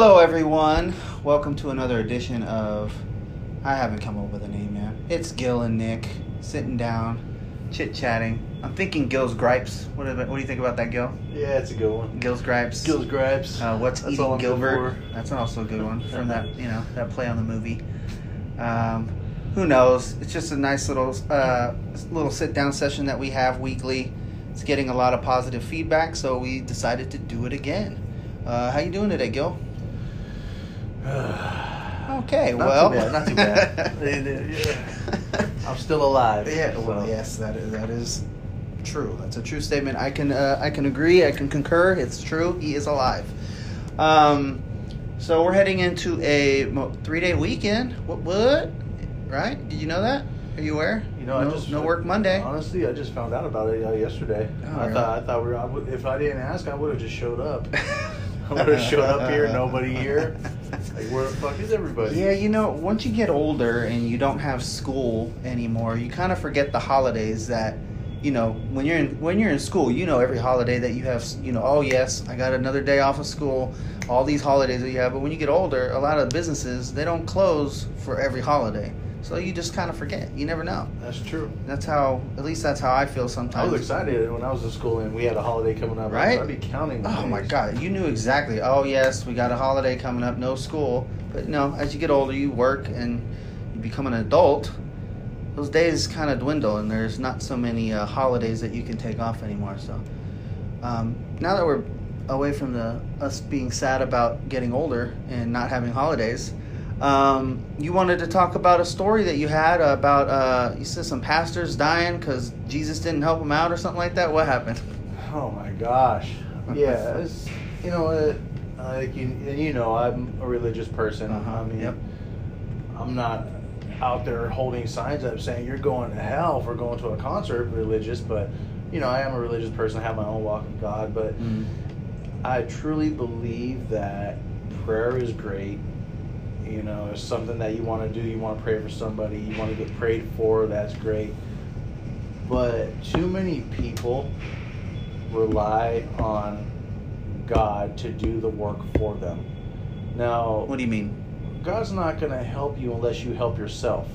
Hello, everyone. Welcome to another edition of. I haven't come up with a name yet. It's Gil and Nick sitting down, chit chatting. I'm thinking Gil's gripes. What, about, what do you think about that, Gil? Yeah, it's a good one. Gil's gripes. Gil's gripes. Uh, what's That's eating Gilbert? That's also a good one from that you know that play on the movie. Um, who knows? It's just a nice little uh, little sit down session that we have weekly. It's getting a lot of positive feedback, so we decided to do it again. Uh, how you doing today, Gil? Okay, Not well, too bad. Not too bad. I'm still alive. Yeah, well, yes, that is that is true. That's a true statement. I can uh, I can agree. I can concur. It's true. He is alive. Um, so we're heading into a three day weekend. What? What? Right? Did you know that? Are you aware? You know, no, I just no work Monday. Honestly, I just found out about it uh, yesterday. Oh, I really? thought I thought we were. I would, if I didn't ask, I would have just showed up. Would have showed up here. Nobody here. Like, where the fuck is everybody? Yeah, you know, once you get older and you don't have school anymore, you kind of forget the holidays that, you know, when you're in when you're in school, you know every holiday that you have, you know, oh yes, I got another day off of school, all these holidays that you have, but when you get older, a lot of businesses, they don't close for every holiday. So you just kind of forget. You never know. That's true. That's how at least that's how I feel sometimes. I was excited when I was in school and we had a holiday coming up. Right? I'd be counting. Oh my god, you knew exactly. Oh yes, we got a holiday coming up, no school. But you know, as you get older, you work and you become an adult. Those days kind of dwindle, and there's not so many uh, holidays that you can take off anymore. So um, now that we're away from the us being sad about getting older and not having holidays, um, you wanted to talk about a story that you had about uh, you said some pastors dying because Jesus didn't help them out or something like that. What happened? Oh my gosh. Yeah, it's, you know, uh, like you, you know, I'm a religious person. Uh-huh, I mean, yep. I'm not out there holding signs up saying you're going to hell for going to a concert religious, but you know, I am a religious person. I have my own walk with God, but Mm. I truly believe that prayer is great. You know, it's something that you want to do. You want to pray for somebody. You want to get prayed for. That's great. But too many people rely on God to do the work for them. Now, What do you mean? God's not going to help you unless you help yourself.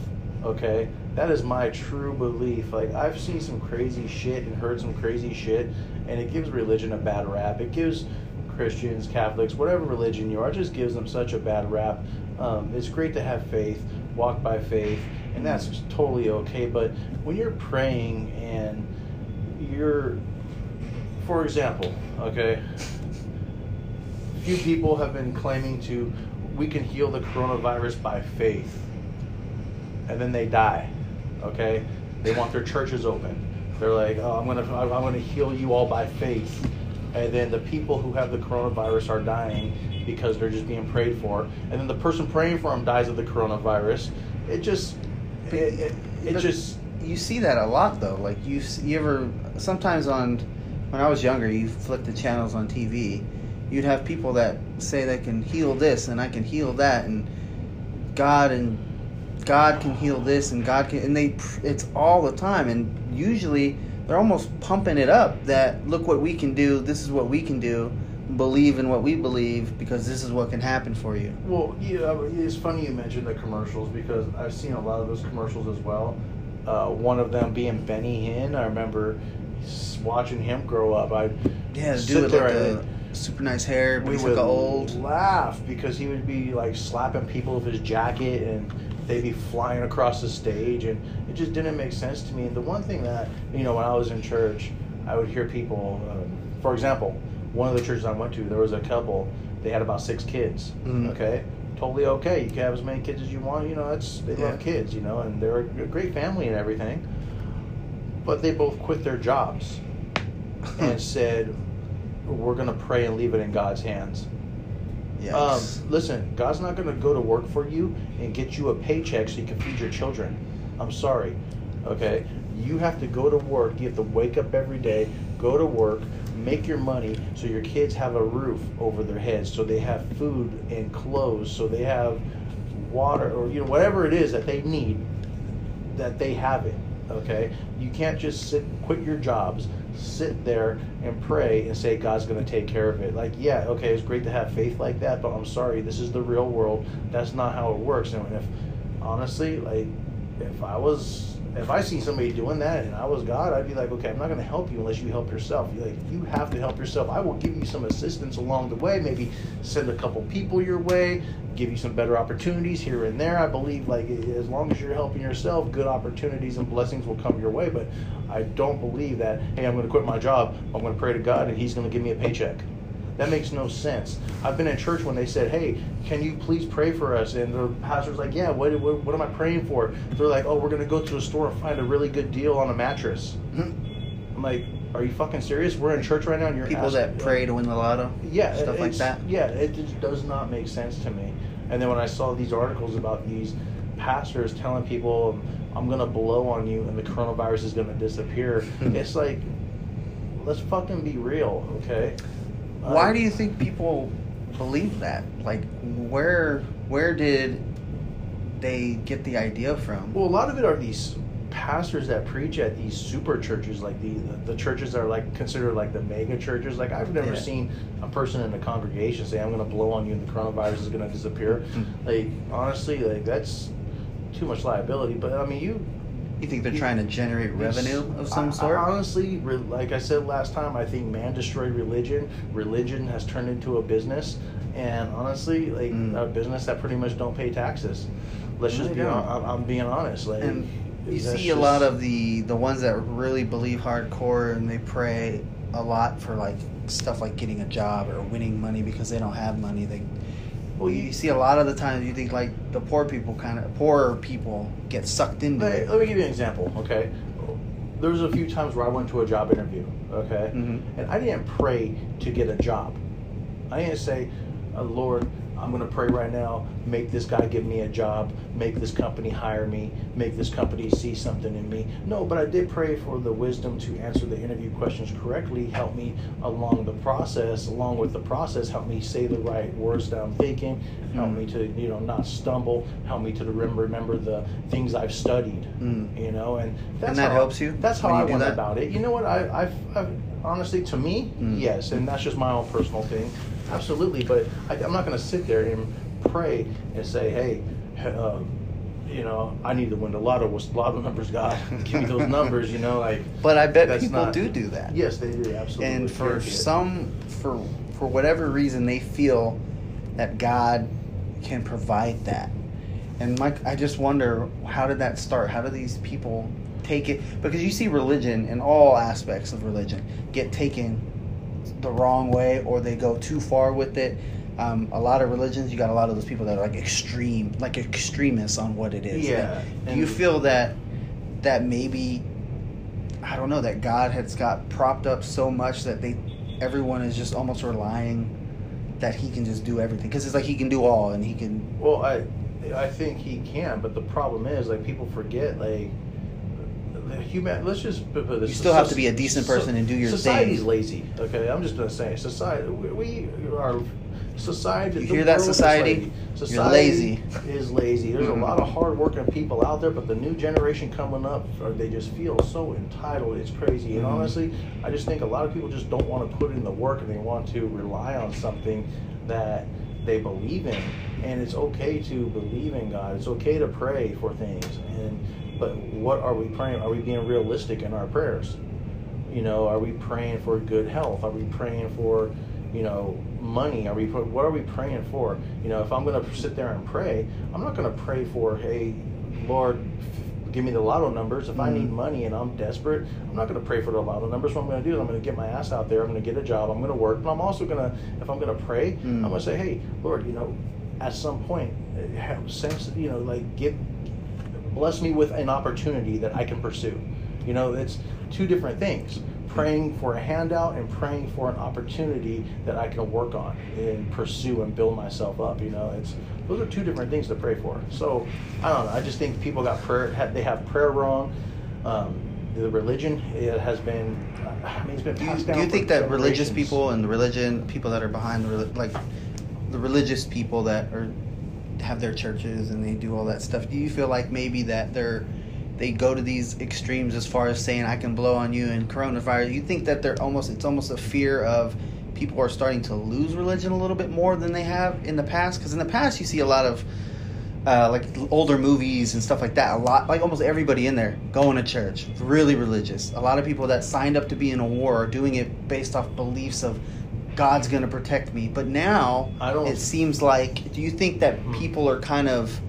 Okay? That is my true belief. Like, I've seen some crazy shit and heard some crazy shit, and it gives religion a bad rap. It gives Christians, Catholics, whatever religion you are, it just gives them such a bad rap. Um, it's great to have faith, walk by faith, and that's totally okay. But when you're praying and you're, for example, okay, few people have been claiming to we can heal the coronavirus by faith and then they die okay? They want their churches open. They're like oh i'm gonna i'm gonna heal you all by faith and then the people who have the coronavirus are dying because they're just being prayed for and then the person praying for them dies of the coronavirus it just it, it, it just you see that a lot though. Like you, you ever sometimes on when I was younger, you flip the channels on TV. You'd have people that say they can heal this and I can heal that and God and God can heal this and God can and they it's all the time and usually they're almost pumping it up that look what we can do. This is what we can do. Believe in what we believe because this is what can happen for you. Well, yeah, it's funny you mentioned the commercials because I've seen a lot of those commercials as well. Uh, one of them being Benny Hinn. I remember watching him grow up. I Yeah, the sit dude there like and the super nice hair, but we he's would like old. laugh because he would be like slapping people with his jacket and they'd be flying across the stage and it just didn't make sense to me. And the one thing that you know when I was in church, I would hear people. Um, for example, one of the churches I went to, there was a couple. They had about six kids. Mhm. Okay, totally okay. You can have as many kids as you want. You know, that's they Yeah. love kids. You know, and they're a great family and everything. But they both quit their jobs and said, "We're gonna pray and leave it in God's hands." Um, listen, God's not going to go to work for you and get you a paycheck so you can feed your children. I'm sorry. Okay? You have to go to work. You have to wake up every day, go to work, make your money so your kids have a roof over their heads, so they have food and clothes, so they have water or you know whatever it is that they need that they have it. Okay? You can't just sit quit your jobs, sit there and pray and say God's going to take care of it. Like, yeah, okay, it's great to have faith like that, but I'm sorry, this is the real world. That's not how it works. And if honestly, like, if I was if I see somebody doing that and I was God, I'd be like, okay, I'm not going to help you unless you help yourself. You're like, you have to help yourself. I will give you some assistance along the way. Maybe send a couple people your way, give you some better opportunities here and there. I believe, like, as long as you're helping yourself, good opportunities and blessings will come your way. But I don't believe that, hey, I'm going to quit my job. I'm going to pray to God and He's going to give me a paycheck. That makes no sense. I've been in church when they said, "Hey, can you please pray for us?" And the pastor's like, "Yeah, what, what, what am I praying for?" They're like, "Oh, we're gonna go to a store and find a really good deal on a mattress." I'm like, "Are you fucking serious? We're in church right now, and you're People asking- that pray to win the lotto. yeah, stuff like that. Yeah, it just does not make sense to me. And then when I saw these articles about these pastors telling people, "I'm gonna blow on you and the coronavirus is gonna disappear," it's like, let's fucking be real, okay? Why Uh, do you think people believe that? Like, where where did they get the idea from? Well, a lot of it are these pastors that preach at these super churches, like the the churches that are like considered like the mega churches. Like I've never Yeah. seen a person in the congregation say, "I'm going to blow on you and the coronavirus is going to disappear." Mm. Like honestly, like that's too much liability. But I mean, you You think they're trying to generate revenue of some I- I sort? honestly, re- like I said last time, I think man destroyed religion. Religion has turned into a business, and honestly, like Mm. a business that pretty much don't pay taxes. Let's just be. On, I'm, I'm being honest. Like and you see a lot of the the ones that really believe hardcore and they pray a lot for like stuff like getting a job or winning money because they don't have money. They well, you see a lot of the times you think like the poor people kind of poorer people get sucked into Hey, it. let me give you an example, okay? There was a few times where I went to a job interview, okay? Mhm. And I didn't pray to get a job. I didn't say, uh, Lord, I'm going to pray right now, make this guy give me a job, make this company hire me, make this company see something in me. No, but I did pray for the wisdom to answer the interview questions correctly, help me along the process, along with the process, help me say the right words that I'm thinking, help Mm. me to, you know, not stumble, help me to remember, remember the things I've studied, Mm. you know, and that's that how, helps you That's how you I went that? about it. You know what? I, I've, I've honestly, to me, Mm. yes, and that's just my own personal thing, absolutely. But I, I'm not going to sit there and pray and say, hey, um, you know, I need to win the lotto. What's the lotto numbers, God? Give me those numbers. You know, like. But I bet people not- do do that. Yes, they do absolutely. and for some for for whatever reason they feel that god can provide that and mike i just wonder how did that start how do these people take it because you see religion in all aspects of religion get taken the wrong way or they go too far with it um, a lot of religions you got a lot of those people that are like extreme like extremists on what it is. Yeah, do you feel that that maybe I don't know that God has got propped up so much that they everyone is just almost relying that he can just do everything? Because it's like he can do all and he can Well, I I think he can, but the problem is like people forget like human. Let's just put this. You still have to be a decent person and do your Society's thing. lazy. Okay, I'm just gonna say society. We, we are society. You hear that, is society? You're Society lazy. Is lazy. There's Mhm. a lot of hardworking people out there, but the new generation coming up, are, they just feel so entitled. It's crazy. And Mhm. honestly, I just think a lot of people just don't want to put in the work, and they want to rely on something that they believe in and it's okay to believe in god it's okay to pray for things and but what are we praying? Are we being realistic in our prayers? You know are we praying for good health? Are we praying for you know money? Are we what are we praying for? You know if i'm going to sit there and pray i'm not going to pray for hey lord give me the lotto numbers. If i need money and i'm desperate i'm not going to pray for the lotto numbers. What i'm going to do is i'm going to get my ass out there. I'm going to get a job. I'm going to work. But i'm also going to if i'm going to pray Mm. i'm going to say hey lord you know at some point uh, have sense you know like give bless me with an opportunity that I can pursue. You know, it's two different things. Praying for a handout and praying for an opportunity that I can work on and pursue and build myself up. You know, it's those are two different things to pray for. So I don't know. I just think people got prayer. have- They have prayer wrong. Um, the religion it has been. I mean, it's been do you, do you think that religious people and the religion people that are behind the like the religious people that are have their churches and they do all that stuff do you feel like maybe that they're they go to these extremes as far as saying I can blow on you and coronavirus. You think that they're almost it's almost a fear of people are starting to lose religion a little bit more than they have in the past because in the past you see a lot of uh, like older movies and stuff like that. A lot, like almost everybody in there going to church, really religious. A lot of people that signed up to be in a war are doing it based off beliefs of God's going to protect me. But now I don't- it seems like. Do you think that Hmm. people are kind of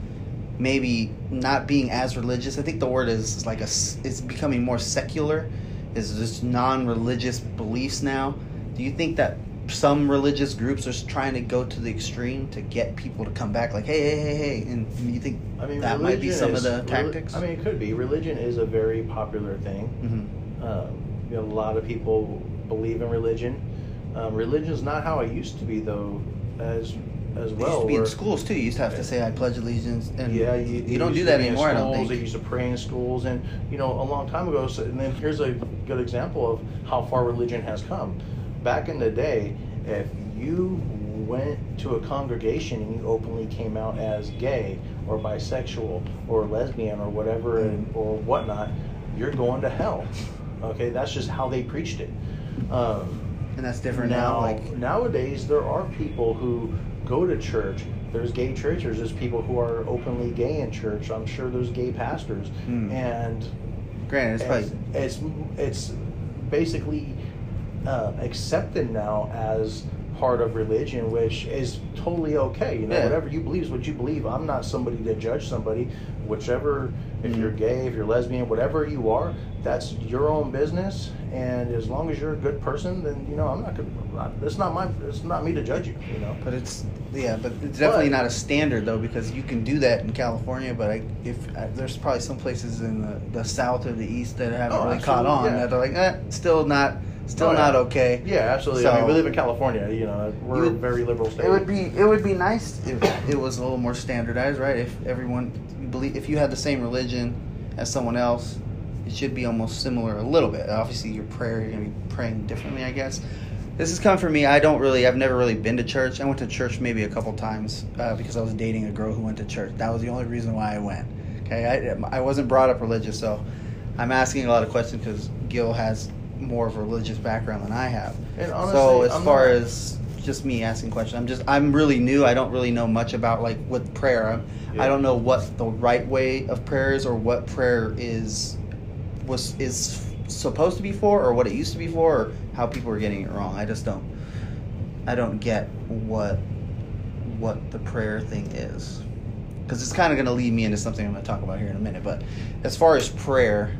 maybe not being as religious? I think the word is, is like a it's becoming more secular. Is just non-religious beliefs now? Do you think that some religious groups are trying to go to the extreme to get people to come back? Like, hey, hey, hey, hey, and you think I mean, that might be some is- of the tactics? I mean, it could be. Religion is a very popular thing. hmm Um, you know, a lot of people believe in religion. Um, religion is not how it used to be, though, as as It well. used to be in schools too. You used to have to say I pledge allegiance, and yeah, you, you don't do that anymore. I don't schools, think. They used to pray in schools, and you know, a long time ago. So, and then here's a good example of how far religion has come. Back in the day, if you went to a congregation and you openly came out as gay or bisexual or lesbian or whatever and, or whatnot, you're going to hell. Okay, that's just how they preached it. Um, and that's different now. Like, nowadays, there are people who go to church. There's gay churches. There's people who are openly gay in church. I'm sure there's gay pastors, Hmm. and granted, it's it's, it's basically uh, accepted now as part of religion, which is totally okay. You know, Yeah. whatever you believe is what you believe. I'm not somebody to judge somebody. Whichever, if you're gay, if you're lesbian, whatever you are, that's your own business. And as long as you're a good person, then you know I'm not gonna. It's not my. It's not me to judge you. You know. But it's yeah, but it's definitely But- not a standard though because you can do that in California. But I, if uh, there's probably some places in the, the south or the east that haven't Oh, really caught on yeah. that are like, eh, still not, still Oh, yeah. not okay. Yeah, absolutely. I mean, So- we live in California. You know, we're You a very liberal state. It would be it would be nice if it was a little more standardized, right? If everyone believe if you had the same religion as someone else, it should be almost similar a little bit. Obviously, your prayer you're gonna be praying differently, I guess. This is coming from me. I don't really. I've never really been to church. I went to church maybe a couple times uh, because I was dating a girl who went to church. That was the only reason why I went. Okay, I, I wasn't brought up religious, so I'm asking a lot of questions because Gil has more of a religious background than I have. And so as I'm far not- as just me asking questions, I'm just I'm really new. I don't really know much about like with prayer. I'm, I don't know what the right way of prayer is or what prayer is was is supposed to be for or what it used to be for or how people are getting it wrong. I just don't I don't get what what the prayer thing is. Cuz it's kind of going to lead me into something I'm going to talk about here in a minute, but as far as prayer,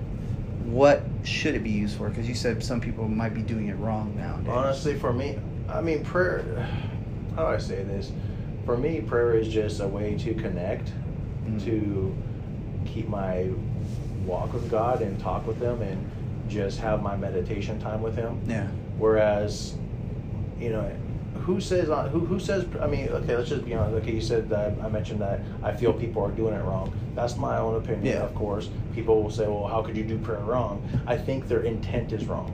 what should it be used for? Cuz you said some people might be doing it wrong now. Honestly, for me, I mean, prayer. How do I say this? For me, prayer is just a way to connect, Mm. to keep my walk with God and talk with Him, and just have my meditation time with Him. Yeah. Whereas, you know, who says on who who says? I mean, okay, let's just be honest. Okay, you said that I mentioned that I feel people are doing it wrong. That's my own opinion, Yeah. of course. People will say, well, how could you do prayer wrong? I think their intent is wrong.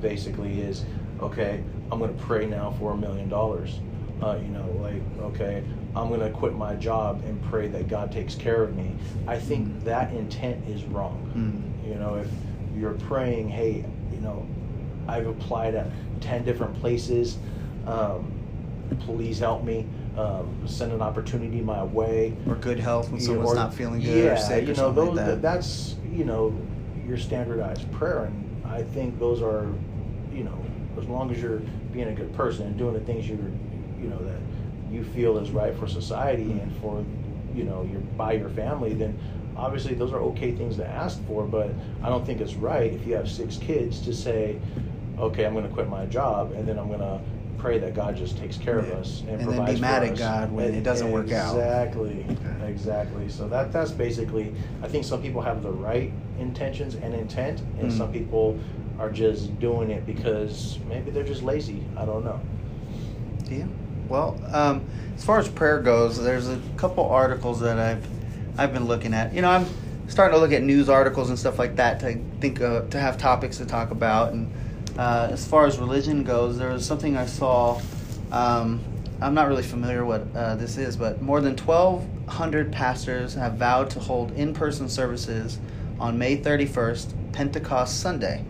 Basically, is okay. I'm going to pray now for a million dollars. Uh, you know, like okay, I'm going to quit my job and pray that God takes care of me. I think that intent is wrong. Mm. You know, if you're praying, hey, you know, I've applied at 10 different places. Um, please help me. Um, send an opportunity my way. Or good health when someone's or- not feeling good yeah, or sick you know, those, like that. that's, you know, your standardized prayer. And I think those are, you know, as long as you're being a good person and doing the things you're, you know, that you feel is right for society and for, you know, your by your family, then obviously those are okay things to ask for. But I don't think it's right if you have six kids to say, okay, I'm going to quit my job and then I'm going to pray that God just takes care of Yeah. us and, And then be provides mad for at us. God when And- it doesn't work out. Exactly, exactly. So that that's basically. I think some people have the right intentions and intent, and Mm. some people are just doing it because maybe they're just lazy. I don't know. Yeah. Well, um, as far as prayer goes, there's a couple articles that I've I've been looking at. You know, I'm starting to look at news articles and stuff like that to think to have topics to talk about. And uh, as far as religion goes, there was something I saw. Um, I'm not really familiar what uh, this is, but more than 1,200 pastors have vowed to hold in-person services on May 31st, Pentecost Sunday.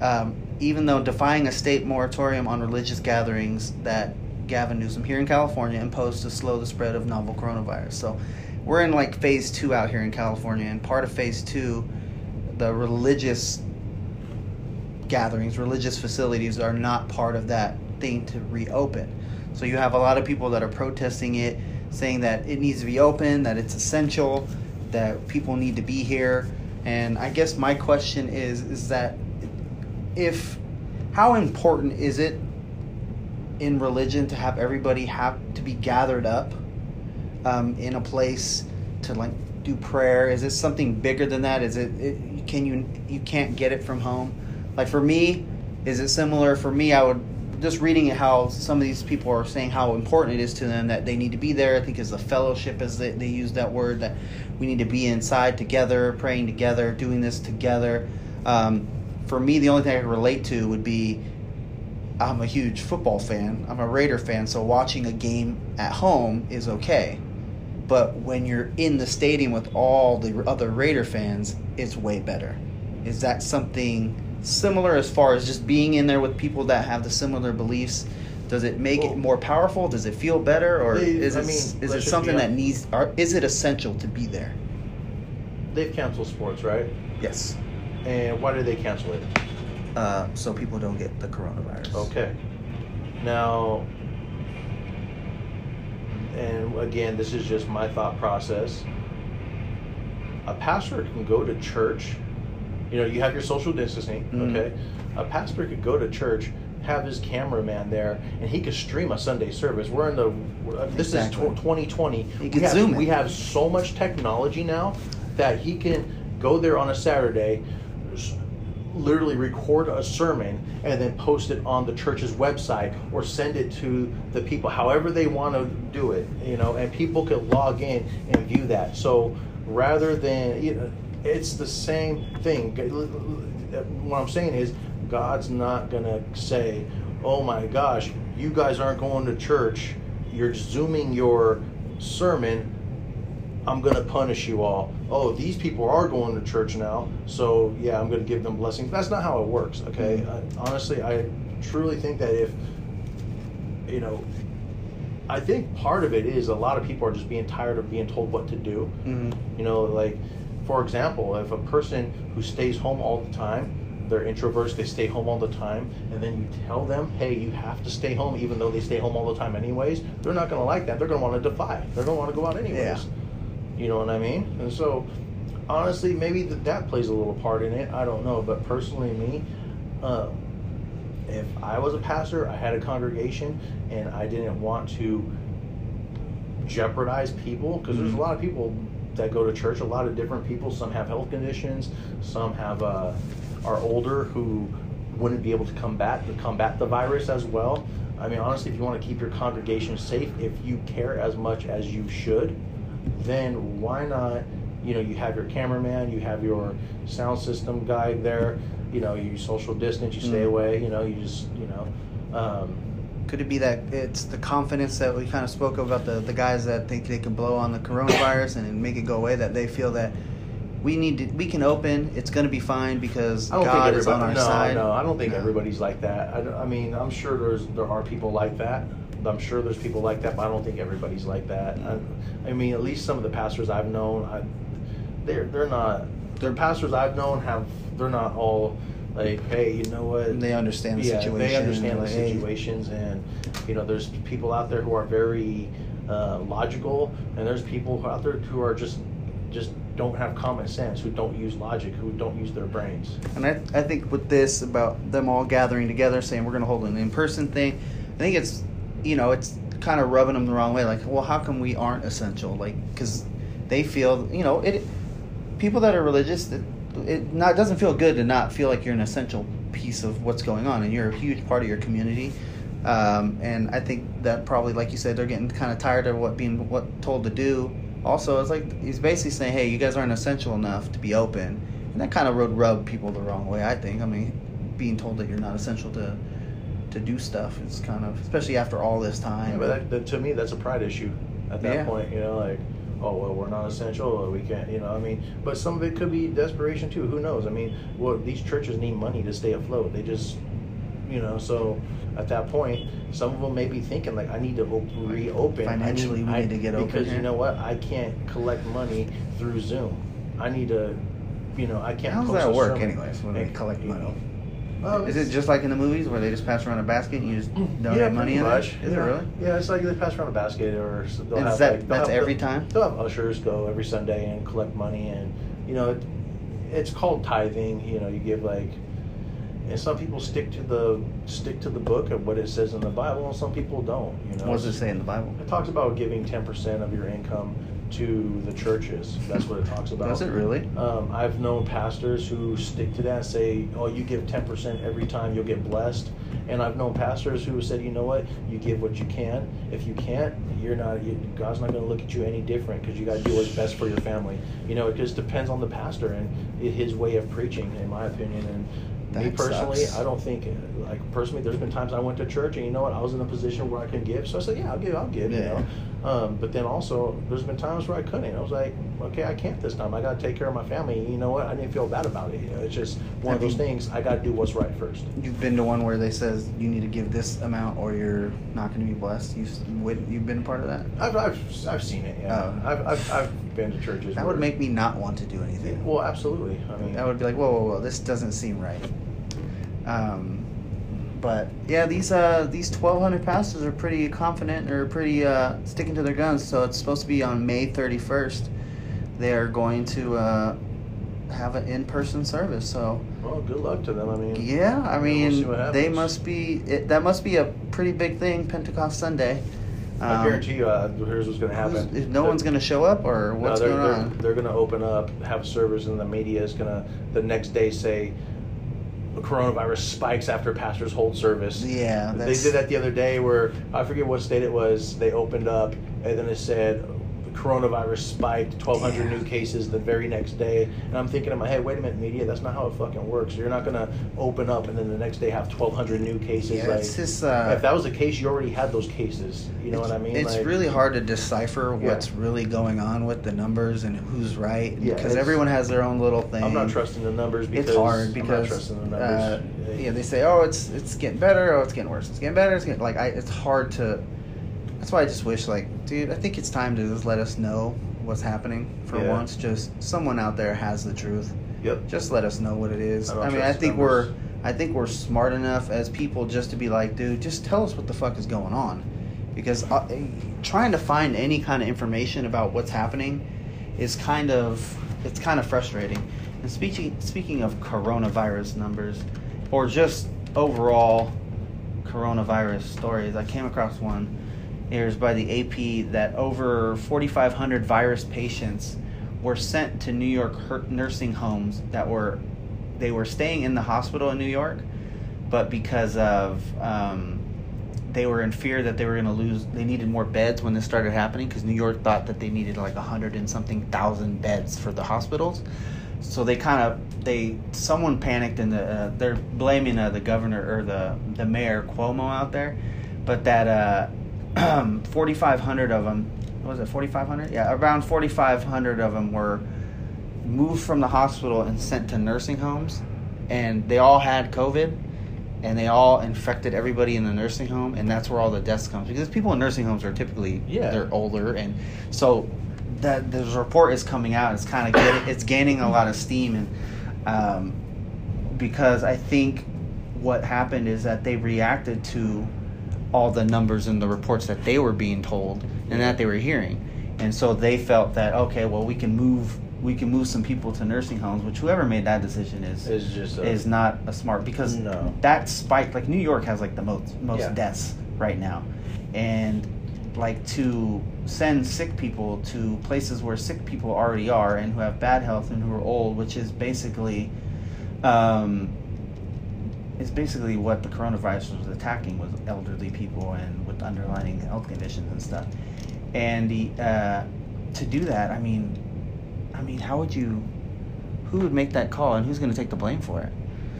Um, even though defying a state moratorium on religious gatherings that Gavin Newsom here in California imposed to slow the spread of novel coronavirus. So we're in like phase two out here in California, and part of phase two, the religious gatherings, religious facilities are not part of that thing to reopen. So you have a lot of people that are protesting it, saying that it needs to be open, that it's essential, that people need to be here. And I guess my question is is that if how important is it in religion to have everybody have to be gathered up um, in a place to like do prayer? Is it something bigger than that? Is it, it can you you can't get it from home? Like for me, is it similar? For me, I would just reading how some of these people are saying how important it is to them that they need to be there. I think is the fellowship as they, they use that word that we need to be inside together, praying together, doing this together. Um, for me, the only thing I can relate to would be I'm a huge football fan. I'm a Raider fan, so watching a game at home is okay. But when you're in the stadium with all the other Raider fans, it's way better. Is that something similar as far as just being in there with people that have the similar beliefs? Does it make Well- it more powerful? Does it feel better, or They- is I it mean, is it something that needs? Or is it essential to be there? They've canceled sports, right? Yes. And why did they cancel it? Uh, so people don't get the coronavirus. Okay. Now, and again, this is just my thought process. A pastor can go to church. You know, you have your social distancing, Mhm. okay? A pastor could go to church, have his cameraman there, and he could stream a Sunday service. We're in the this Exactly. is tw- 2020. He we have, Zoom. We have so much technology now that he can go there on a Saturday, literally record a sermon and then post it on the church's website or send it to the people however they want to do it you know and people could log in and view that. So rather than you know it's the same thing. What i'm saying is god's not to say oh my gosh you guys aren't going to church. You're zooming your sermon I'm going to punish you all. Oh, these people are going to church now, so yeah, I'm going to give them blessings. That's not how it works, okay? Mm-hmm. I, honestly, I truly think that if, you know, I think part of it is a lot of people are just being tired of being told what to do. Mhm. You know, like, for example, if a person who stays home all the time, they're introverts, they stay home all the time, and then you tell them, hey, you have to stay home, even though they stay home all the time anyways, they're not going to like that. They're going to want to defy. They're going to want to go out anyways. Yeah. You know what I mean? And so, honestly, maybe that that plays a little part in it. I don't know, but personally, me, um, if I was a pastor, I had a congregation, and I didn't want to jeopardize people because there's a Mhm. lot of people that go to church. A lot of different people. Some have health conditions. Some have uh, are older who wouldn't be able to combat to combat the virus as well. I mean, honestly, if you want to keep your congregation safe, if you care as much as you should, then why not? You know, you have your cameraman, you have your sound system guy there. You know, you social distance, you stay Mm. away. You know, you just you know. Um, Could it be that it's the confidence that we kind of spoke about the, the guys that think they can blow on the coronavirus and make it go away that they feel that we need to we can open it's going to be fine because God is on our No, side. no, I don't think No. everybody's like that. I, I mean, I'm sure there's there are people like that. I'm sure there's people like that, but I don't think everybody's like that. I, I mean, at least some of the pastors I've known, I, they're they're not. The pastors I've known have they're not all like, hey, you know what? They understand the yeah, situation. they understand the like, situations, and you know, there's people out there who are very uh, logical, and there's people out there who are just just don't have common sense, who don't use logic, who don't use their brains. And I, I think with this about them all gathering together, saying we're going to hold an in-person thing, I think it's, you know, it's kind of rubbing them the wrong way. Like, well, how come we aren't essential? Like, because they feel, you know, it. People that are religious, it, it not doesn't feel good to not feel like you're an essential piece of what's going on, and you're a huge part of your community. Um, and I think that probably, like you said, they're getting kind of tired of what being what told to do. Also, it's like he's basically saying, "Hey, you guys aren't essential enough to be open," and that kind of would rub people the wrong way. I think. I mean, being told that you're not essential to to do stuff It's kind of, especially after all this time. Yeah, but that, that, to me, that's a pride issue. At that Yeah. point, you know, like, oh well we're not essential or we can't you know i mean but some of it could be desperation too who knows i mean well these churches need money to stay afloat they just you know so at that point some of them may be thinking like i need to op- reopen I Financially, we I- need to get open because you know what i can't collect money through zoom i need to you know i can't How does that work, sermon. anyways, when they collect money? Oh, Is it just like in the movies where they just pass around a basket and you just mm. donate yeah, money in much. it? Is yeah. it really? Yeah, it's like they pass around a basket, or they'll And have is that- like, they'll that's have- every they'll- time? They'll have ushers go every Sunday and collect money, and you know, it, it's called tithing. You know, you give like, and some people stick to the stick to the book of what it says in the Bible, and some people don't. You know, What does it say in the Bible? It talks about giving ten percent of your income to the churches. That's what it talks about. Does it really? Um, I've known pastors who stick to that and say, "Oh, you give ten percent every time, you'll get blessed." And I've known pastors who said, "You know what? You give what you can. If you can't, you're not. You, God's not going to look at you any different because you got to do what's best for your family." You know, it just depends on the pastor and his way of preaching, in my opinion. And me personally, sucks. I don't think, like personally, there's been times I went to church and you know what? I was in a position where I can give, so I said, "Yeah, I'll give. I'll give." You know. Um, but then also, there's been times where I couldn't. I was like, okay, I can't this time. I got to take care of my family. You know what? I didn't feel bad about it. You know, it's just one of those things. I got to do what's right first. You've been to one where they says you need to give this amount or you're not going to be blessed. You've you've been a part of that. I've, I've, I've seen it. Yeah, Oh. I've, I've, I've been to churches. That where- would make me not want to do anything. Well, absolutely. I mean, That would be like, whoa, whoa, whoa, this doesn't seem right. Um, but yeah, these uh, these twelve hundred pastors are pretty confident or pretty uh, sticking to their guns. So it's supposed to be on May thirty first. They are going to uh, have an in person service. So well, good luck to them. I mean, yeah, I we'll mean what they must be it, that must be a pretty big thing Pentecost Sunday. I Um, guarantee you, uh, here's what's going to happen. if no The- one's going to show up or No, what's they're, going they're, on. They're going to open up, have servers, and the media is going to the next day say coronavirus spikes after pastors hold service. Yeah, they that's- did that the other day where I forget what state it was. They opened up and then it said coronavirus spiked 1,200 Yeah. new cases the very next day. And I'm thinking in my head, wait a minute, media, that's not how it fucking works. You're not going to open up and then the next day have 1,200 new cases. Yeah, like, it's just, uh, if that was the case, you already had those cases. You know what I mean? It's Like- really hard to decipher Yeah. what's really going on with the numbers and who's right because it's- everyone has their own little thing. I'm not trusting the numbers because it's hard I'm because not trusting the uh, numbers. yeah, they say, oh, it's it's getting better, oh, it's getting worse, it's getting better, it's getting like I. It's hard to. That's why I just wish, like, dude, I think it's time to just let us know what's happening for Yeah. once. Just someone out there has the truth. Yep. Just let us know what it is. I I, mean, I think numbers. we're, I think we're smart enough as people just to be like, dude, just tell us what the fuck is going on, because uh, trying to find any kind of information about what's happening is kind of, it's kind of frustrating. And speaking speaking of coronavirus numbers, or just overall coronavirus stories, I came across one. Was by the AP that over 4,500 virus patients were sent to New York nursing homes that were they were staying in the hospital in New York, but because of um, they were in fear that they were going to lose, they needed more beds when this started happening because New York thought that they needed like a hundred and something thousand beds for the hospitals. So they kind of they someone panicked and the, uh, they're blaming uh, the governor or the the mayor Cuomo out there, but that uh, 4,500 of them what was it 4,500? Yeah, around 4,500 of them were moved from the hospital and sent to nursing homes, and they all had COVID, and they all infected everybody in the nursing home, and that's where all the deaths come because people in nursing homes are typically Yeah. they're older, and so that this report is coming out. It's kind of getting, it's gaining a lot of steam, and um, because I think what happened is that they reacted to all the numbers and the reports that they were being told and that they were hearing and so they felt that okay well we can move we can move some people to nursing homes which whoever made that decision is It's just a, is not a smart because No. that spike like New York has like the most most Yeah. deaths right now and like to send sick people to places where sick people already are and who have bad health and who are old which is basically um, it's basically what the coronavirus was attacking was elderly people and with underlying health conditions and stuff and the, uh, to do that i mean i mean how would you who would make that call and who's going to take the blame for it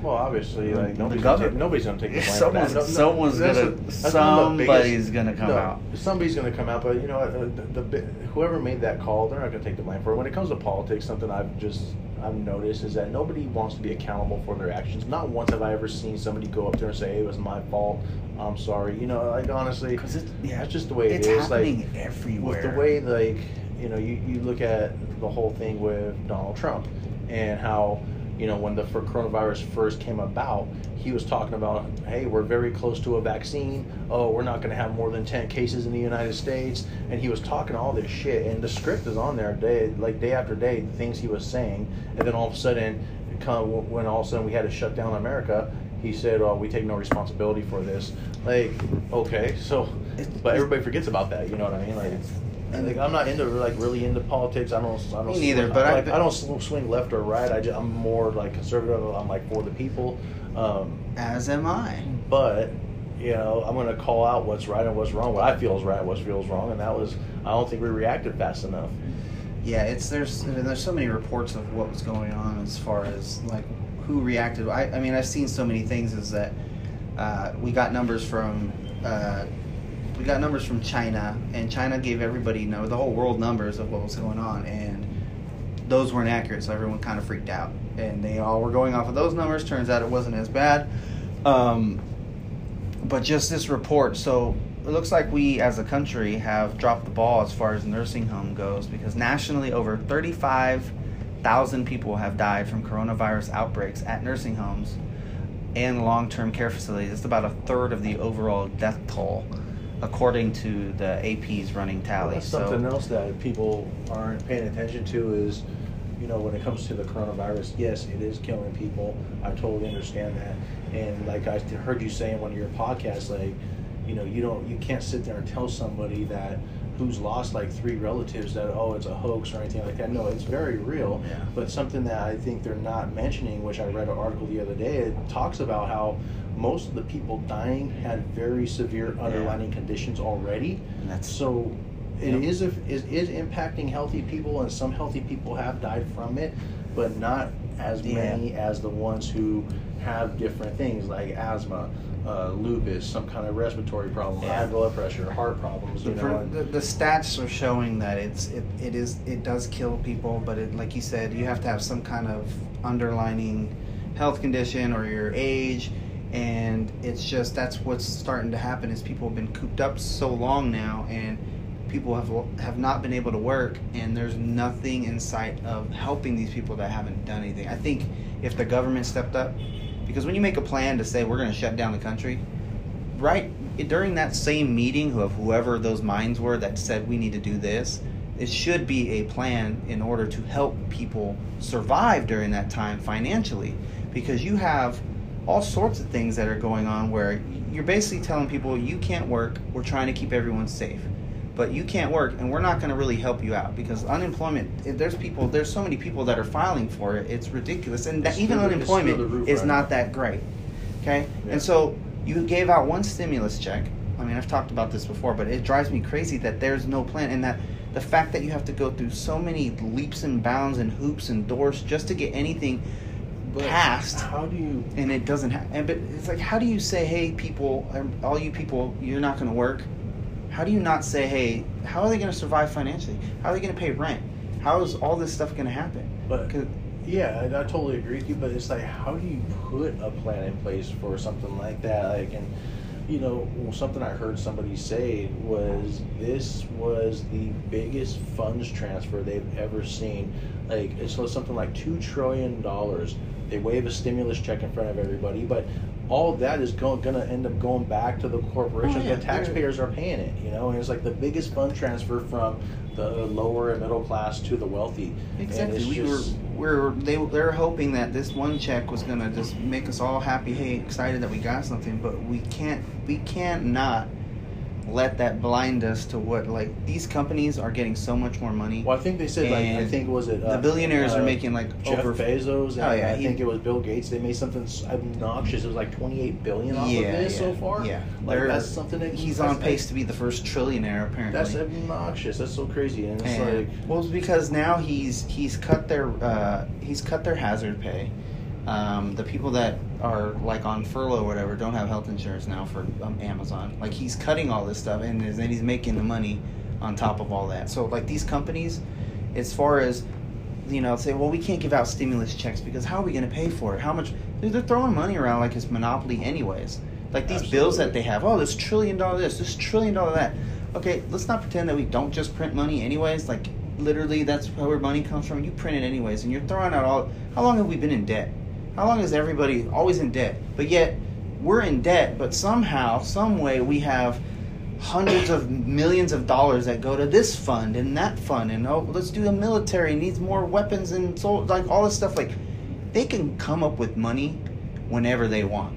Well, obviously, like The nobody's, gonna government- take, nobody's gonna take the blame. Someone's- for that. No, no, someone's that's gonna- one somebody's gonna come no, out. Somebody's gonna come out, but you know The, the, whoever made that call, they're not gonna take the blame for it. When it comes to politics, something I've just I've noticed is that nobody wants to be accountable for their actions. Not once have I ever seen somebody go up there and say, "It was my fault. I'm sorry." You know, like honestly, Because it's yeah, that's just the way it's it is. Like, happening everywhere. with the way like you know you, you look at the whole thing with donald trump and how you know when the coronavirus first came about he was talking about hey we're very close to a vaccine. Oh we're not going to have more than 10 cases in the united states. And he was talking all this shit. And the script is on there day like day after day the things he was saying. And then all of a sudden come when all of a sudden we had to shut down america he said oh we take no responsibility for this. Like okay so but everybody forgets about that you know what i mean? Like and like I'm not into like really into politics. I don't. I don't. Me neither, swing- but I- like, I, don't swing left or right. I just, I'm more like conservative. I'm like for the people. Um, As am I. but you know, I'm gonna call out what's right and what's wrong. What I feel is right, what feels wrong, and that was I don't think we reacted fast enough. Yeah, it's there's there's so many reports of what was going on as far as like who reacted. I, I mean, I've seen so many things. Is that uh, we got numbers from uh, we got numbers from China, and China gave everybody, you know, the whole world numbers of what was going on, and those weren't accurate, so everyone kind of freaked out, and they all were going off of those numbers. Turns out it wasn't as bad. Um, but just this report, so it looks like we as a country have dropped the ball as far as nursing home goes because nationally over 35,000 people have died from coronavirus outbreaks at nursing homes and long-term care facilities. It's about a third of the overall death toll according to the AP's running tally. So something else that people aren't paying attention to is, you know, when it comes to the coronavirus, yes, it is killing people. I totally understand that. And like I heard you say in one of your podcasts, like, you know, you don't, you can't sit there and tell somebody that who's lost like three relatives that oh it's a hoax or anything like that. No, it's very real. Yeah. But something that I think they're not mentioning, which I read an article the other day, it talks about how most of the people dying had very severe underlying conditions already. and that's So it Yep. is is is impacting healthy people, and some healthy people have died from it, but not as Yeah. many as the ones who have different things like asthma, uh, lupus, some kind of respiratory problem, Yeah. high blood pressure, heart problems. The, know, the, the stats are showing that it's it, it is it does kill people, but it, like you said, you have to have some kind of underlining health condition or your age, and it's just that's what's starting to happen is people have been cooped up so long now, and people have have not been able to work, and there's nothing in sight of helping these people that haven't done anything. I think if the government stepped up, because when you make a plan to say we're going to shut down the country, right during that same meeting of whoever those minds were that said we need to do this it should be a plan in order to help people survive during that time financially because you have all sorts of things that are going on where you're basically telling people you can't work we're trying to keep everyone safe but you can't work and we're not going to really help you out because unemployment if there's people there's so many people that are filing for it it's ridiculous and that It's even it's through unemployment is right not now. that great okay Yeah. and so you gave out one stimulus check. I mean, I've talked about this before, but it drives me crazy that there's no plan and that the fact that you have to go through so many leaps and bounds and hoops and doors just to get anything But passed How do you? and it doesn't happen. But it's like, how do you say, hey, people, um, all you people, you're not going to work? How do you not say, hey, how are they going to survive financially? How are they going to pay rent? How is all this stuff going to happen? But yeah, I, I totally agree with you. But it's like, how do you put a plan in place for something like that? Like, and you know, something I heard somebody say was this was the biggest funds transfer they've ever seen. Like, it's so something like two trillion dollars. They wave a stimulus check in front of everybody, but all that is going going to end up going back to the corporations. Oh, yeah, the taxpayers are paying it. You know, and it's like the biggest fund transfer from the lower and middle class to the wealthy. And Exactly. We just- were, we're they they're hoping that this one check was gonna just make us all happy, hey, excited that we got something, but we can't we can't not let that blind us to what like these companies are getting so much more money. Well, I think they said like I think was it the uh, billionaires are uh, making like Jeff over Bezos. And Oh, yeah, I he- think it was Bill Gates. They made something obnoxious. It was like twenty eight billion off yeah, of this yeah, so far. Yeah, like They're- that's something that he's on pace to be the first trillionaire apparently. That's obnoxious. That's so crazy. And it's And, like well, it's because now he's he's cut their uh, he's cut their hazard pay. Um, the people that are like on furlough or whatever don't have health insurance now for um, Amazon. Like he's cutting all this stuff and then he's making the money on top of all that. So like these companies, as far as you know, say, well, we can't give out stimulus checks because how are we going to pay for it? How much? Dude, they're throwing money around like it's monopoly, anyways. Like these bills that they have. Oh, this trillion dollar this, this trillion dollar that. Okay, let's not pretend that we don't just print money, anyways. Like literally, that's where money comes from. You print it anyways, and you're throwing out all. How long have we been in debt? How long is everybody always in debt? But yet, we're in debt. But somehow, some way, we have hundreds of millions of dollars that go to this fund and that fund and oh let's do the military needs more weapons and so like all this stuff like they can come up with money whenever they want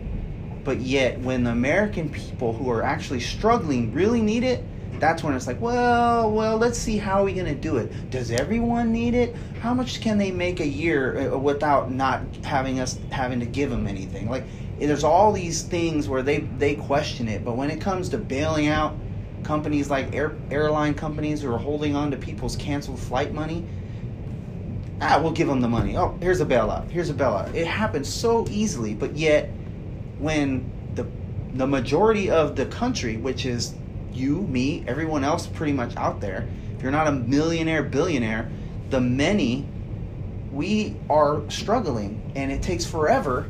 but yet when the american people who are actually struggling really need it that's when it's like well well let's see how are we going to do it. Does everyone need it? How much can they make a year uh, without not having us having to give them anything? Like there's all these things where they they question it but when it comes to bailing out companies like air, airline companies who are holding on to people's canceled flight money ah we'll give them the money. Oh here's a bailout. Here's a bailout. It happens so easily but yet when the the majority of the country which is you me everyone else pretty much out there if you're not a millionaire billionaire the many we are struggling and it takes forever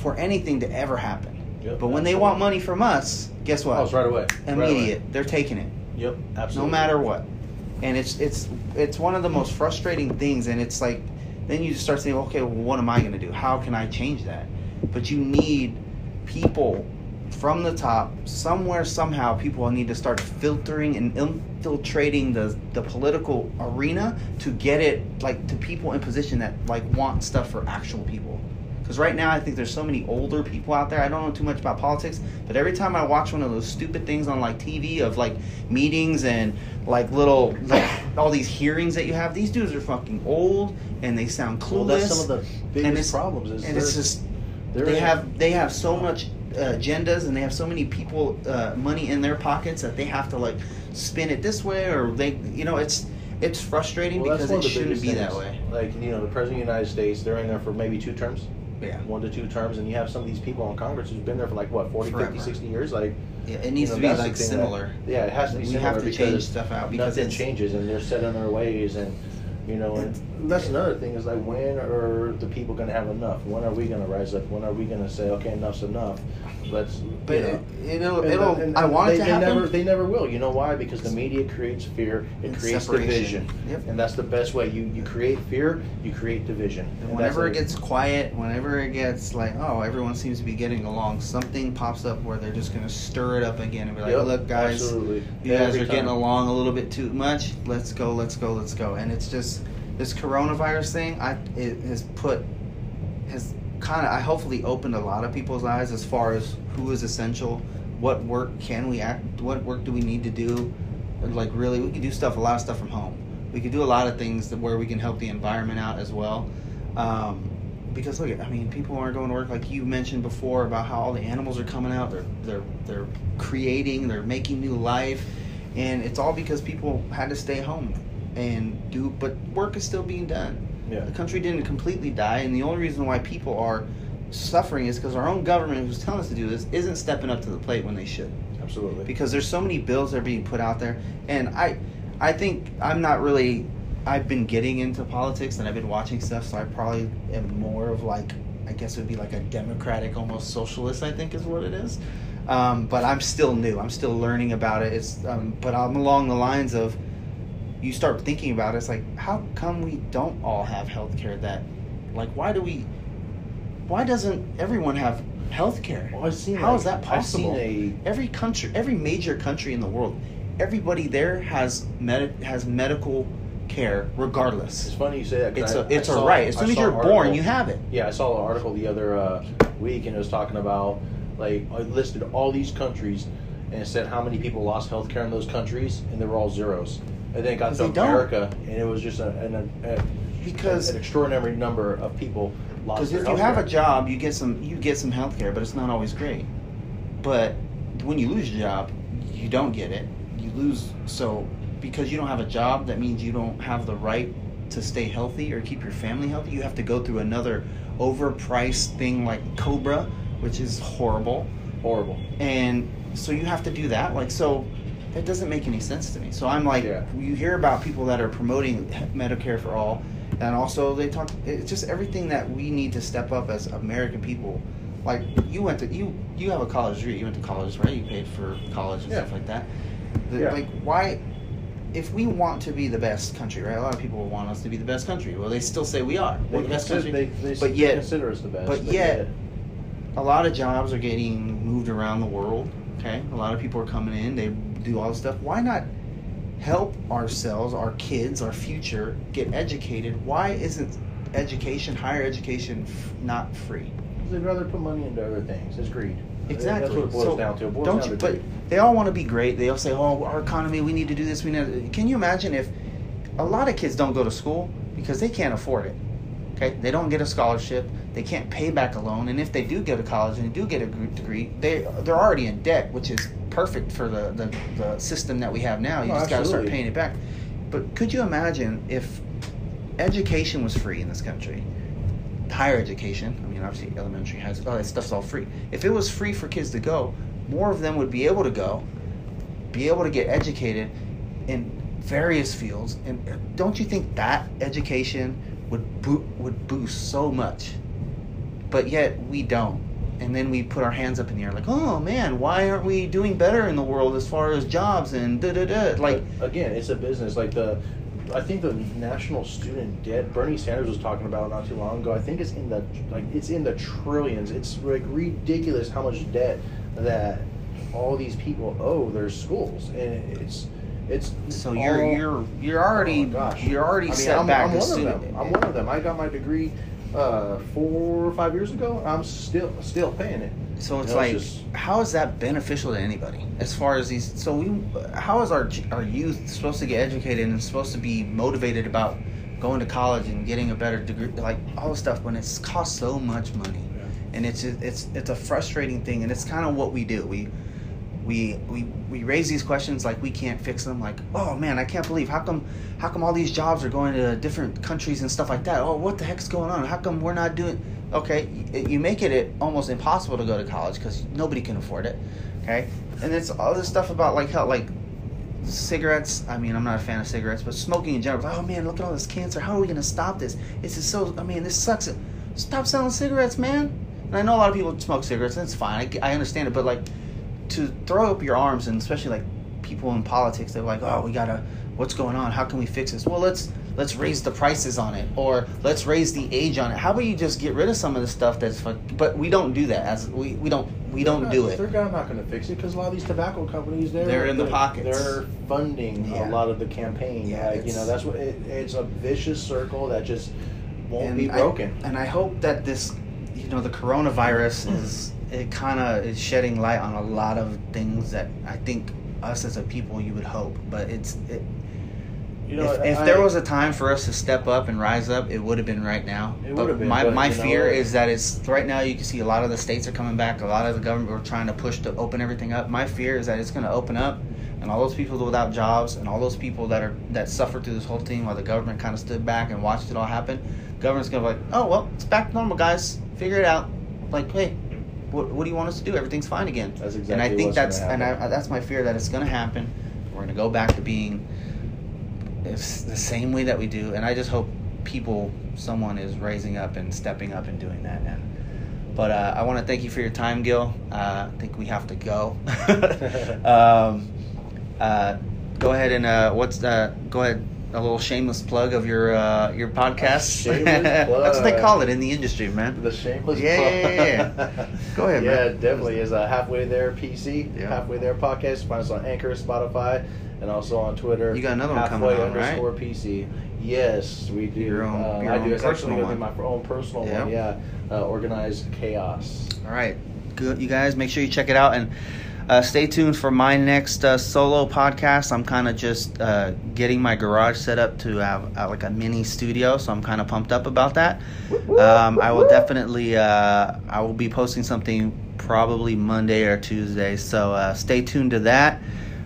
for anything to ever happen. Yep, but when they want money from us, guess what? Oh, it's right away. Immediate. Right away. They're taking it. Yep, absolutely. No matter what. And it's it's it's one of the most frustrating things and it's like then you just start saying, okay, well, what am I going to do? How can I change that? But you need people from the top, somewhere, somehow, people need to start filtering and infiltrating the the political arena to get it like to people in position that like want stuff for actual people. Because right now, I think there's so many older people out there. I don't know too much about politics, but every time I watch one of those stupid things on like TV of like meetings and like little like all these hearings that you have, these dudes are fucking old and they sound clueless. Well, that's some of the biggest problems. Is and it's just they have they have so much uh, agendas and they have so many people uh, money in their pockets that they have to like spin it this way or they you know it's it's frustrating well, because it shouldn't be things. that way. Like you know, the president of the United States, they're in there for maybe two terms yeah. one to two terms, and you have some of these people in Congress who's been there for like what 40, Forever. 50, 60 years. Like, yeah, it needs you know, to be like similar. That, yeah, it has to be. We similar have to change stuff out because nothing changes, and they're set in their ways, and you know, and that's another thing is like when are the people going to have enough? When are we going to rise up? When are we going to say, okay, enough's enough? Let's. But you know, it, will and, uh, it'll. And, I want they, it to they happen. Never, they never will. You know why? Because the media creates fear. It and creates separation. division. Yep. And that's the best way. You you create fear. You create division. And, whenever it gets quiet, whenever it gets like, oh, everyone seems to be getting along, something pops up where they're just going to stir it up again and be like, yep, look, guys, absolutely. you Every guys are time. getting along a little bit too much. Let's go. Let's go. Let's go. And it's just this coronavirus thing, I it has put has kind of I hopefully opened a lot of people's eyes as far as who is essential, what work can we act, what work do we need to do, like really we can do stuff a lot of stuff from home. We can do a lot of things that where we can help the environment out as well. Um, because look, I mean, people aren't going to work like you mentioned before about how all the animals are coming out. They're they're they're creating, they're making new life, and it's all because people had to stay home and do, but work is still being done. Yeah. The country didn't completely die, and the only reason why people are suffering is because our own government, who's telling us to do this, isn't stepping up to the plate when they should. Absolutely. Because there's so many bills that are being put out there, and I, I think I'm not really. I've been getting into politics and I've been watching stuff, so I probably am more of like, I guess it would be like a democratic, almost socialist. I think is what it is. Um, but I'm still new. I'm still learning about it. It's, um, but I'm along the lines of you start thinking about it, it's like, how come we don't all have health care that, like, why do we, why doesn't everyone have health care? Well, I've seen How like, is that possible? A... Every country, every major country in the world, everybody there has med- has medical care regardless. It's funny you say that. It's I, a it's I a saw, right. As soon as you're born, you have it. Yeah, I saw an article the other uh, week, and it was talking about like I listed all these countries, and it said how many people lost health care in those countries, and they were all zeros and then got to America, don't. and it was just a, an, a, because an extraordinary number of people lost. Because if you have a job, you get some you get some health care, but it's not always great. But when you lose your job, you don't get it. You lose so because you don't have a job, that means you don't have the right to stay healthy or keep your family healthy. You have to go through another overpriced thing like Cobra, which is horrible. Horrible. And so you have to do that. Like so, that doesn't make any sense to me. So I'm like, Yeah. you hear about people that are promoting Medicare for all, and also they talk. It's just everything that we need to step up as American people. Like you went to you you have a college degree. You went to college, right? You paid for college and Yeah. stuff like that. The- Yeah. Like why? If we want to be the best country, right? A lot of people want us to be the best country. Well, they still say we are. We're They the best country. they, they but yet, consider us the best. but yet- a lot of jobs are getting moved around the world. Okay, a lot of people are coming in. They do all this stuff. Why not help ourselves, our kids, our future get educated? Why isn't education, higher education, f- not free? they'd rather put money into other things. It's greed. Exactly. That's what it boils So, down to. It boils Don't down you? to But greed. they all want to be great. They all say, "Oh, our economy. We need to do this. We need." To. Can you imagine if a lot of kids don't go to school because they can't afford it? Okay, they don't get a scholarship. They can't pay back a loan, and if they do go to college and do get a degree, they they're already in debt, which is perfect for the the, the system that we have now. You Oh, just got to start paying it back. But could you imagine if education was free in this country? higher education. I mean, obviously, elementary, high school, all that stuff's all free. If it was free for kids to go, more of them would be able to go, be able to get educated in various fields. And don't you think that education would bo- would boost so much? But yet we don't. And then we put our hands up in the air, like, oh man, why aren't we doing better in the world as far as jobs and da da da? Like, again, it's a business. Like the, I think the national student debt Bernie Sanders was talking about not too long ago. I think it's in the like it's in the trillions. It's like ridiculous how much debt that all these people owe their schools, and it's it's so you're all- you're you're already Oh you're already I mean, set I'm, back. I'm one of them. I'm one of them. I got my degree uh, four or five years ago. I'm still still paying it. So it's You know, like, it's just- how is that beneficial to anybody? As far as these, so we, how is our our youth supposed to get educated and supposed to be motivated about going to college and getting a better degree, like all this stuff, when it's cost so much money, and it's it's it's a frustrating thing, and it's kind of what we do. We we we we raise these questions like we can't fix them. Like, oh man, I can't believe how come how come all these jobs are going to different countries and stuff like that. Oh, what the heck's going on? How come we're not doing? Okay, you make it, almost impossible to go to college because nobody can afford it. Okay, and it's all this stuff about like how like cigarettes. I mean, I'm not a fan of cigarettes, but smoking in general. Oh man, look at all this cancer. How are we gonna stop this? This is so. I mean, this sucks. Stop selling cigarettes, man. And I know a lot of people smoke cigarettes, and it's fine. I, I understand it, but like to throw up your arms, and especially like people in politics, they're like, "Oh, we gotta. What's going on? How can we fix this?" Well, let's let's raise the prices on it, or let's raise the age on it. How about you just get rid of some of the stuff that's? fuck- But we don't do that. As we we don't we They're don't not- do it. They're not going to fix it because a lot of these tobacco companies they're They're in the pockets. They're funding Yeah. a lot of the campaign. Yeah, like you know, that's what it, it's a vicious circle that just won't be I- broken. and I hope that this, you know, the coronavirus mm. is it kind of is shedding light on a lot of things that I think us as a people you would hope, but it's it, you know, if, if I- there was a time for us to step up and rise up, it would have been right now. It but would have been, My but my know fear what? is that it's right now. You can see a lot of the states are coming back. A lot of the government are trying to push to open everything up. My fear is that it's going to open up, and all those people without jobs, and all those people that are that suffered through this whole thing while the government kind of stood back and watched it all happen. Government's going to be like, oh well, it's back to normal, guys. Figure it out. Like, hey. What, what do you want us to do? Everything's fine again. That's and I think that's and I, that's my fear that it's going to happen. We're going to go back to being the same way that we do and i just hope people someone is raising up and stepping up and doing that and but uh, i want to thank you for your time gil uh, i think we have to go um, uh, go ahead and uh, what's uh, go ahead a little shameless plug of your uh, your podcast shameless that's what they call it in the industry man The shameless. Yeah, plug. yeah, yeah, yeah. Go ahead, Yeah, man. it definitely is a halfway there PC, Yeah. halfway there podcast. Find us on Anchor, Spotify, and also on Twitter. You got another one coming halfway on, right? underscore PC. Yes, we do. Your own- Um, your I own do. It's actually going to be my own personal Yeah. one. Yeah, uh, organized chaos. All right, good. You guys, make sure you check it out and uh, stay tuned for my next uh, solo podcast. I'm kind of just uh, getting my garage set up to have uh, like a mini studio, so I'm kind of pumped up about that. Um, I will definitely, uh, I will be posting something probably Monday or Tuesday, so uh, stay tuned to that.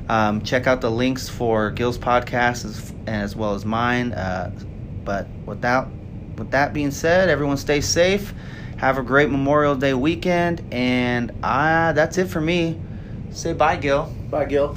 Um, check out the links for Gil's podcast as, as well as mine. But without with that being said, everyone stay safe. Have a great Memorial Day weekend, and uh, that's it for me. Say bye, Gil. Bye, Gil.